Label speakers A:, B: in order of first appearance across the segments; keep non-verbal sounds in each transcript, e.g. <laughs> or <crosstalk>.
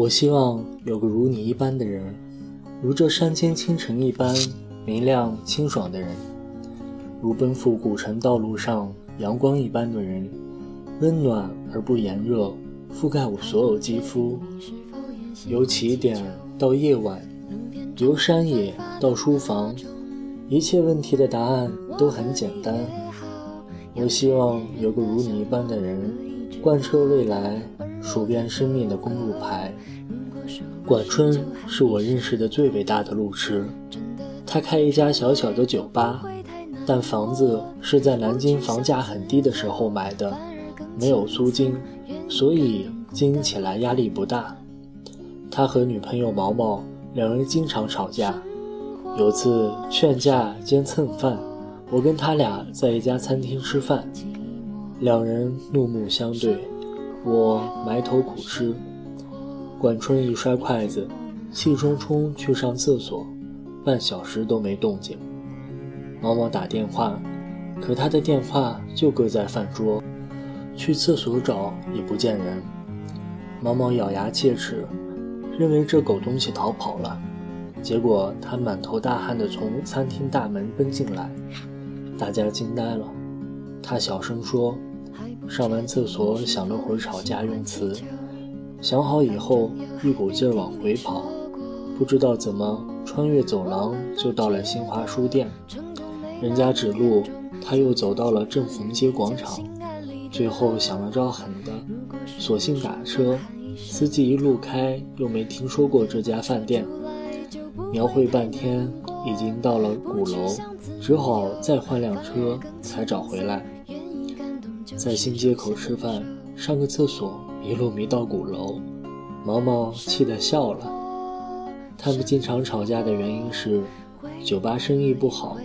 A: 我希望有个如你一般的人，如这山间清晨一般明亮清爽的人，如奔赴古城道路上阳光一般的人，温暖而不炎热，覆盖我所有肌肤。由起点到夜晚，由山野到书房，一切问题的答案都很简单。我希望有个如你一般的人，贯彻未来。数遍生命的公路牌，管春是我认识的最伟大的路痴。他开一家小小的酒吧，但房子是在南京房价很低的时候买的，没有租金，所以经营起来压力不大。他和女朋友毛毛两人经常吵架，有次劝架兼蹭饭，我跟他俩在一家餐厅吃饭，两人怒目相对。我埋头苦吃，管春一摔筷子，气冲冲去上厕所，半小时都没动静。毛毛打电话，可他的电话就搁在饭桌，去厕所找也不见人。毛毛咬牙切齿，认为这狗东西逃跑了。结果他满头大汗地从餐厅大门奔进来，大家惊呆了。他小声说。上完厕所，想了会儿吵架用词，想好以后，一股劲儿往回跑，不知道怎么穿越走廊就到了新华书店。人家指路，他又走到了正红街广场，最后想了招狠的，索性打车。司机一路开，又没听说过这家饭店，描绘半天，已经到了鼓楼，只好再换辆车才找回来。在新街口吃饭，上个厕所，一路迷到鼓楼，毛毛气得笑了。他们经常吵架的原因是酒吧生意不好，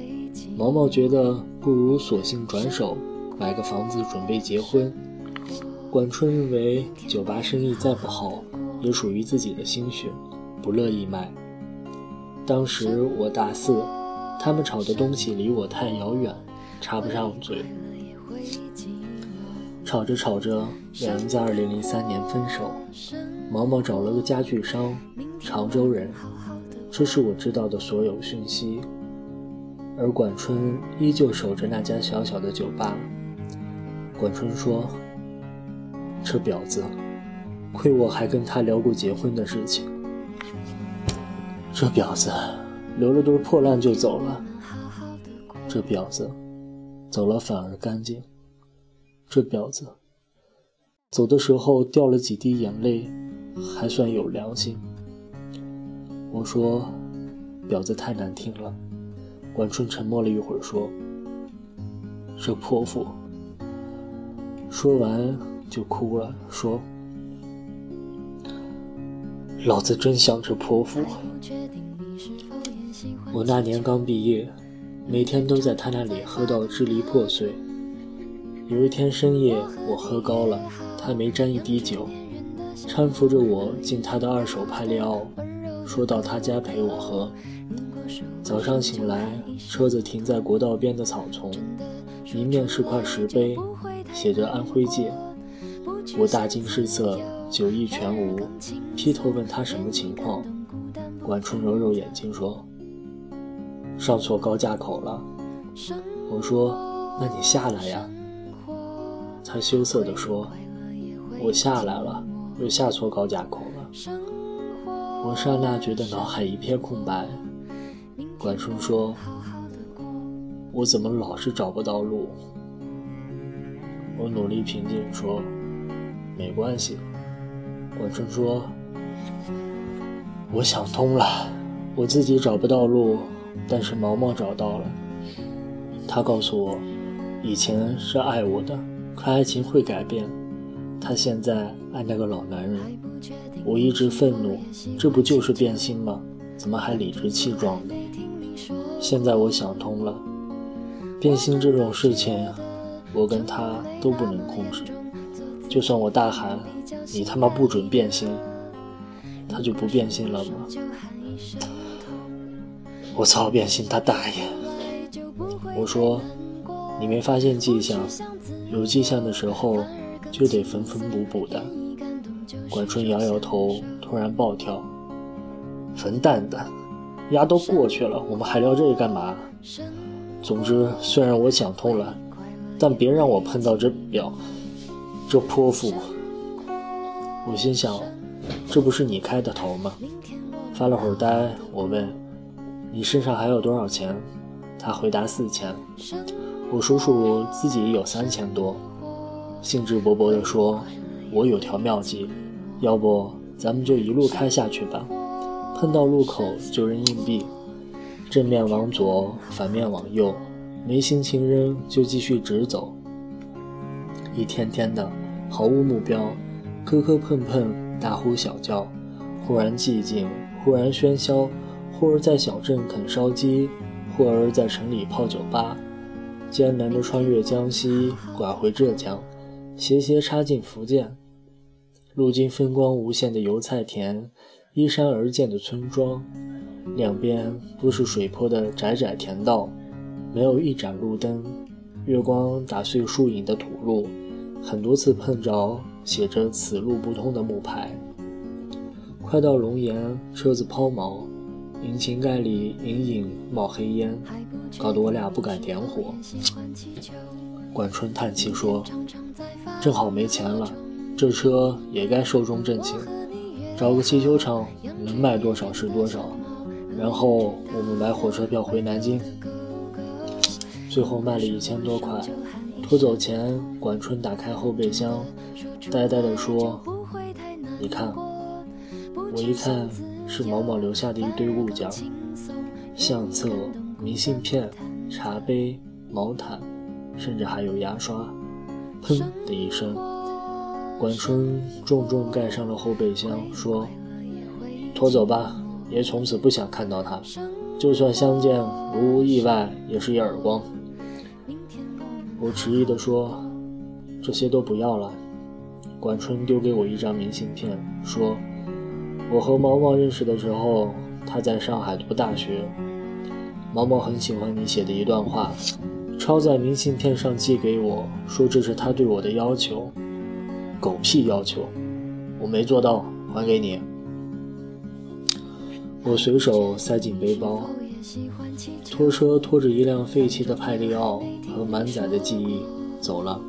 A: 毛毛觉得不如索性转手买个房子准备结婚。管春认为酒吧生意再不好，也属于自己的心血，不乐意卖。当时我大四，他们吵的东西离我太遥远，插不上嘴。吵着吵着，两人在二零零三年分手。毛毛找了个家具商，常州人。这是我知道的所有讯息。而管春依旧守着那家小小的酒吧。管春说：“这婊子，亏我还跟他聊过结婚的事情。这婊子，留了堆破烂就走了。这婊子，走了反而干净。”这婊子走的时候掉了几滴眼泪，还算有良心。我说：“婊子太难听了。”管春沉默了一会儿，说：“这泼妇。”说完就哭了，说：“老子真想这泼妇。”我那年刚毕业，每天都在他那里喝到支离破碎。有一天深夜，我喝高了，他没沾一滴酒，搀扶着我进他的二手派利奥，说到他家陪我喝。早上醒来，车子停在国道边的草丛，迎面是块石碑，写着安徽界。我大惊失色，酒意全无，劈头问他什么情况。管春揉揉眼睛说：“上错高架口了。”我说：“那你下来呀。”他羞涩地说：“我下来了，又下错高架口了。”我刹那觉得脑海一片空白。管春说：“我怎么老是找不到路？”我努力平静说：“没关系。”管春说：“我想通了，我自己找不到路，但是毛毛找到了。他告诉我，以前是爱我的。”可爱情会改变，他现在爱那个老男人。我一直愤怒，这不就是变心吗？怎么还理直气壮的？现在我想通了，变心这种事情，我跟他都不能控制。就算我大喊“你他妈不准变心”，他就不变心了吗？我操，变心他大爷！我说，你没发现迹象？有迹象的时候，就得缝缝补补的。管春摇摇头，突然暴跳：“混蛋的，丫都过去了，我们还聊这个干嘛？总之，虽然我想通了，但别让我碰到这表，这泼妇。”我心想，这不是你开的头吗？发了会儿呆，我问：“你身上还有多少钱？”他回答：“四千。”我数数自己有三千多，兴致勃勃地说：“我有条妙计，要不咱们就一路开下去吧。碰到路口就扔硬币，正面往左，反面往右，没心情扔就继续直走。一天天的，毫无目标。”磕磕碰碰，大呼小叫，忽然寂静，忽然喧嚣，忽而在小镇啃烧鸡，忽而在城里泡酒吧，艰难地穿越江西，拐回浙江，斜斜插进福建，路经风光无限的油菜田，依山而建的村庄，两边都是水坡的窄窄田道，没有一盏路灯，月光打碎树影的土路，很多次碰着。写着“此路不通”的木牌。快到龙岩，车子抛锚，引擎盖里隐隐冒黑烟，搞得我俩不敢点火。管春叹气说：“正好没钱了，这车也该寿终正寝，找个汽修厂，能卖多少是多少，然后我们买火车票回南京。”最后卖了一千多块。拖走前，管春打开后备箱，呆呆地说：“你看。”我一看，是毛毛留下的一堆物件：相册、明信片、茶杯、毛毯，甚至还有牙刷。砰的一声，管春重重盖上了后备箱，说：“拖走吧，爷从此不想看到他，就算相见如无意外，也是一耳光。”我迟疑地说：“这些都不要了。”管春丢给我一张明信片，说：“我和毛毛认识的时候，他在上海读大学。毛毛很喜欢你写的一段话，抄在明信片上寄给我，说这是他对我的要求。狗屁要求，我没做到，还给你。”我随手塞进背包。拖车拖着一辆废弃的派利奥和满载的记忆走了。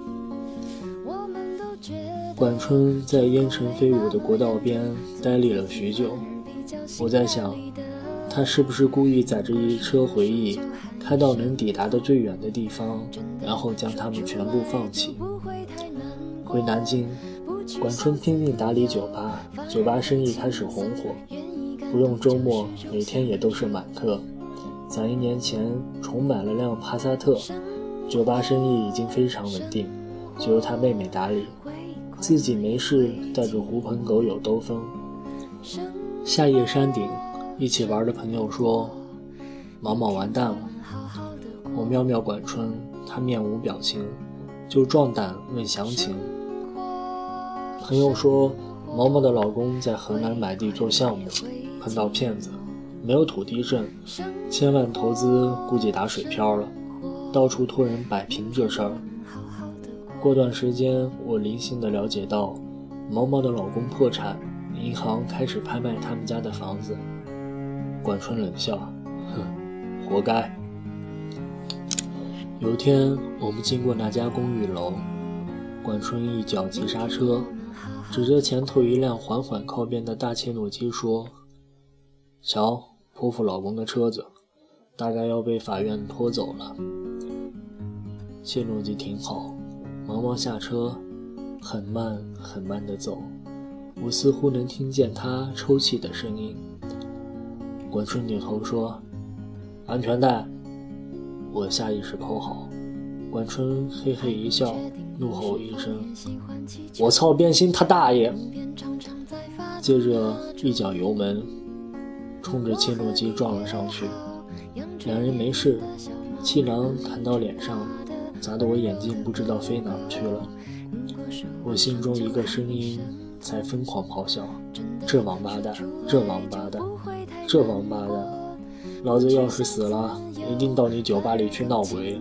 A: 管春在烟尘飞舞的国道边呆立了许久。我在想，他是不是故意载着一车回忆，开到能抵达的最远的地方，然后将它们全部放弃？回南京，管春拼命打理酒吧，酒吧生意开始红火，不用周末，每天也都是满客。在一年前重买了辆帕萨特，酒吧生意已经非常稳定，就由他妹妹打理，自己没事带着狐朋狗友兜风。夏夜山顶，一起玩的朋友说：“毛毛完蛋了。”我瞄瞄管春，他面无表情，就壮胆问详情。朋友说，毛毛的老公在河南买地做项目，碰到骗子。没有土地证，千万投资估计打水漂了，到处托人摆平这事儿。过段时间，我零星的了解到，毛毛的老公破产，银行开始拍卖他们家的房子。管春冷笑，哼，活该。有天，我们经过那家公寓楼，管春一脚急刹车，指着前头一辆缓缓靠边的大切诺基说：“瞧。”泼妇老公的车子，大概要被法院拖走了。切诺基停好，毛毛下车，很慢很慢地走，我似乎能听见他抽泣的声音。管春扭头说：“安全带。”我下意识扣好。管春嘿嘿一笑，怒吼一声：“我操，变心他大爷！”接着一脚油门。冲着切诺基撞了上去，两人没事，气囊弹到脸上，砸得我眼镜不知道飞哪去了。我心中一个声音在疯狂咆哮：这王八蛋，这王八蛋，这王八蛋！老子要是死了，一定到你酒吧里去闹鬼！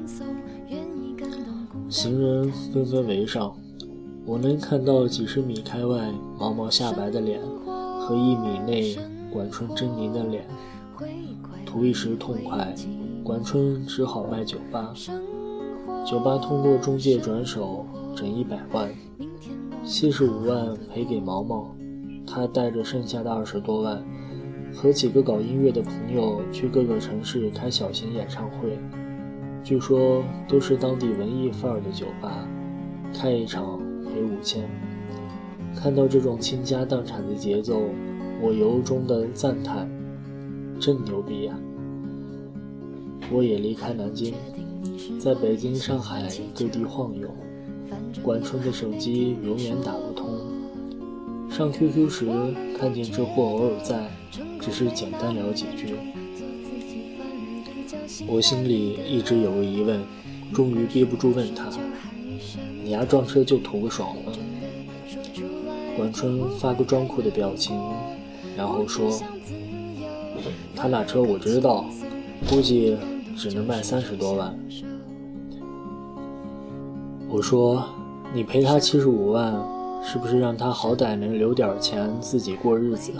A: 行人纷纷围上，我能看到几十米开外毛毛下白的脸。和一米内管春狰狞的脸，图一时痛快，管春只好卖酒吧。酒吧通过中介转手，整一百万，七十五万赔给毛毛，他带着剩下的二十多万，和几个搞音乐的朋友去各个城市开小型演唱会，据说都是当地文艺范儿的酒吧，开一场赔五千。看到这种倾家荡产的节奏，我由衷的赞叹：真牛逼呀！我也离开南京，在北京、上海各地晃悠。管春的手机永远打不通。上 QQ 时看见这货偶尔在，只是简单聊几句。我心里一直有个疑问，终于憋不住问他：“你丫撞车就图个爽吗？”管春发个装酷的表情，然后说：“ <laughs> 他那车我知道，估计只能卖三十多万。”我说：“你赔他七十五万，是不是让他好歹能留点钱自己过日子？”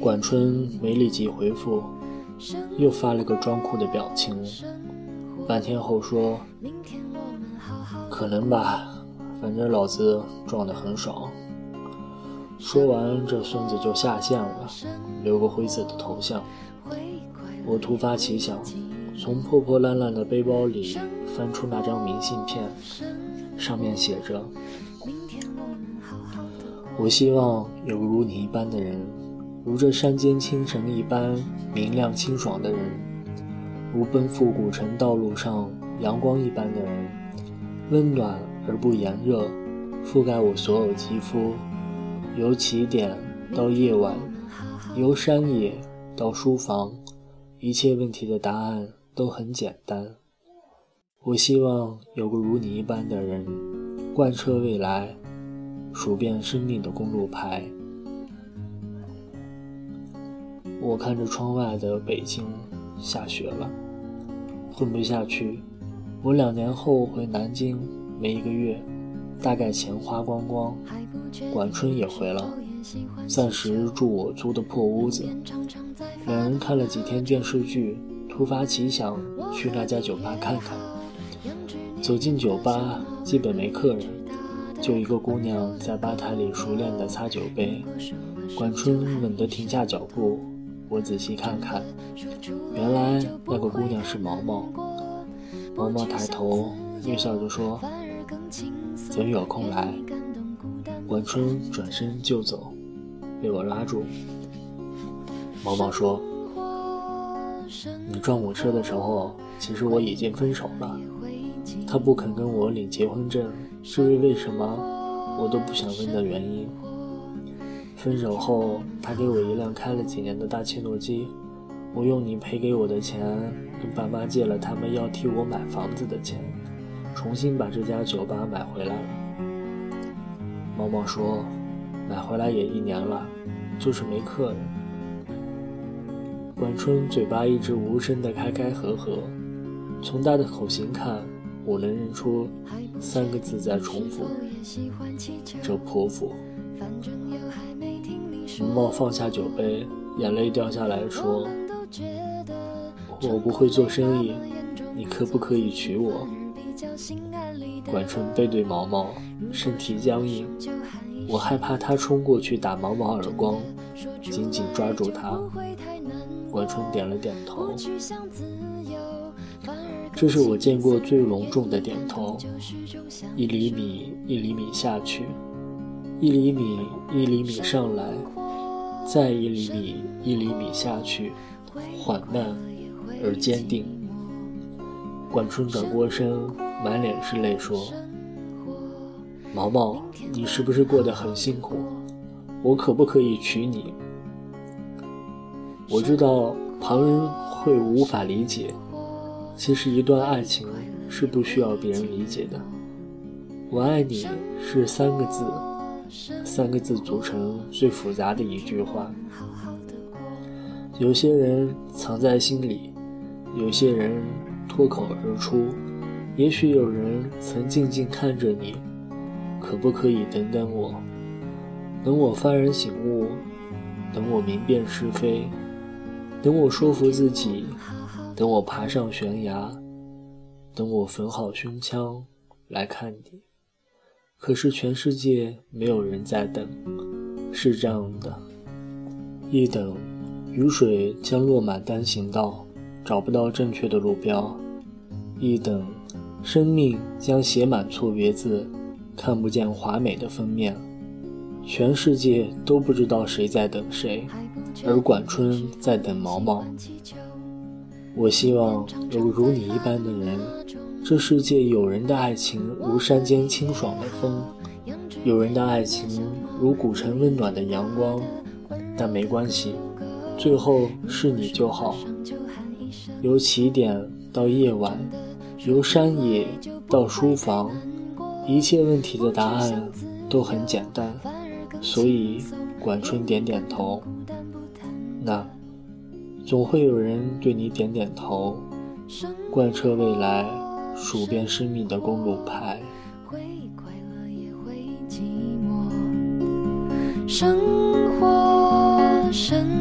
A: 管春没立即回复，又发了个装酷的表情，半天后说：“可能吧。”反正老子撞得很爽。说完，这孙子就下线了，留个灰色的头像。我突发奇想，从破破烂烂的背包里翻出那张明信片，上面写着：“我希望有如你一般的人，如这山间清晨一般明亮清爽的人，如奔赴古城道路上阳光一般的人，温暖。”而不炎热，覆盖我所有肌肤。由起点到夜晚，由山野到书房，一切问题的答案都很简单。我希望有个如你一般的人，贯彻未来，数遍生命的公路牌。我看着窗外的北京，下雪了，混不下去。我两年后回南京。没一个月，大概钱花光光，管春也回了，暂时住我租的破屋子。两人看了几天电视剧，突发奇想去那家酒吧看看。走进酒吧，基本没客人，就一个姑娘在吧台里熟练地擦酒杯。管春猛地停下脚步，我仔细看看，原来那个姑娘是毛毛。毛毛抬头，微笑着说。等有空来。管春转身就走，被我拉住。毛毛说：“你撞我车的时候，其实我已经分手了。他不肯跟我领结婚证，至于为什么，我都不想问的原因。分手后，他给我一辆开了几年的大切诺基，我用你赔给我的钱，跟爸妈借了他们要替我买房子的钱。”重新把这家酒吧买回来了。毛毛说：“买回来也一年了，就是没客人。”管春嘴巴一直无声的开开合合，从他的口型看，我能认出三个字在重复：“这泼妇。”毛毛放下酒杯，眼泪掉下来说：“我不会做生意，你可不可以娶我？”管春背对毛毛，身体僵硬，我害怕他冲过去打毛毛耳光，紧紧抓住他。管春点了点头，这是我见过最隆重的点头，一厘米一厘米下去，一厘米一厘米上来，再一厘米一厘米下去，缓慢而坚定。管春转过身。满脸是泪说：“毛毛，你是不是过得很辛苦？我可不可以娶你？我知道旁人会无法理解，其实一段爱情是不需要别人理解的。我爱你是三个字，三个字组成最复杂的一句话。有些人藏在心里，有些人脱口而出。”也许有人曾静静看着你，可不可以等等我？等我幡然醒悟，等我明辨是非，等我说服自己，等我爬上悬崖，等我缝好胸腔来看你。可是全世界没有人在等，是这样的：一等，雨水将落满单行道，找不到正确的路标；一等，生命将写满错别字，看不见华美的封面。全世界都不知道谁在等谁，而管春在等毛毛。我希望有如你一般的人。这世界有人的爱情如山间清爽的风，有人的爱情如古城温暖的阳光。但没关系，最后是你就好。由起点到夜晚，由山野到书房，一切问题的答案都很简单。所以，管春点点头。那，总会有人对你点点头，贯彻未来，数遍生命的公路牌。生活，生。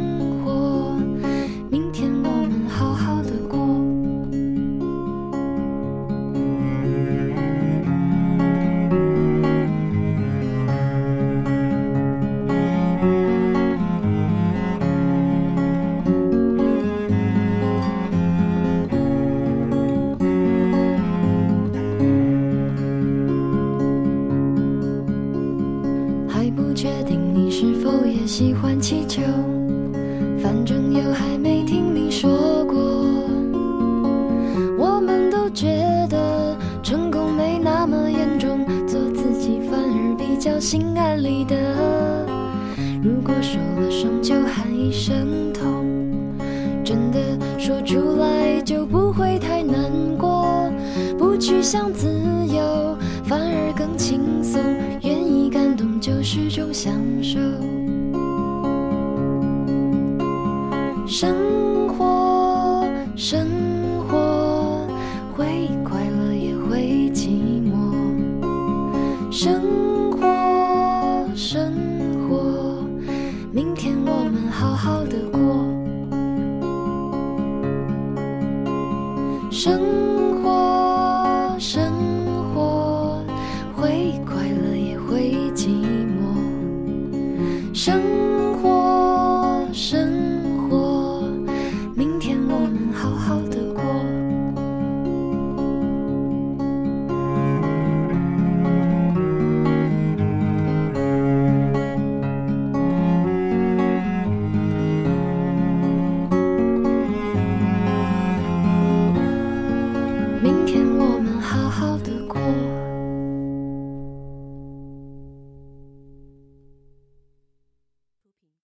A: 去想自由，反而更轻松。愿意感动就是种享受。生活，生。快乐也会寂寞。生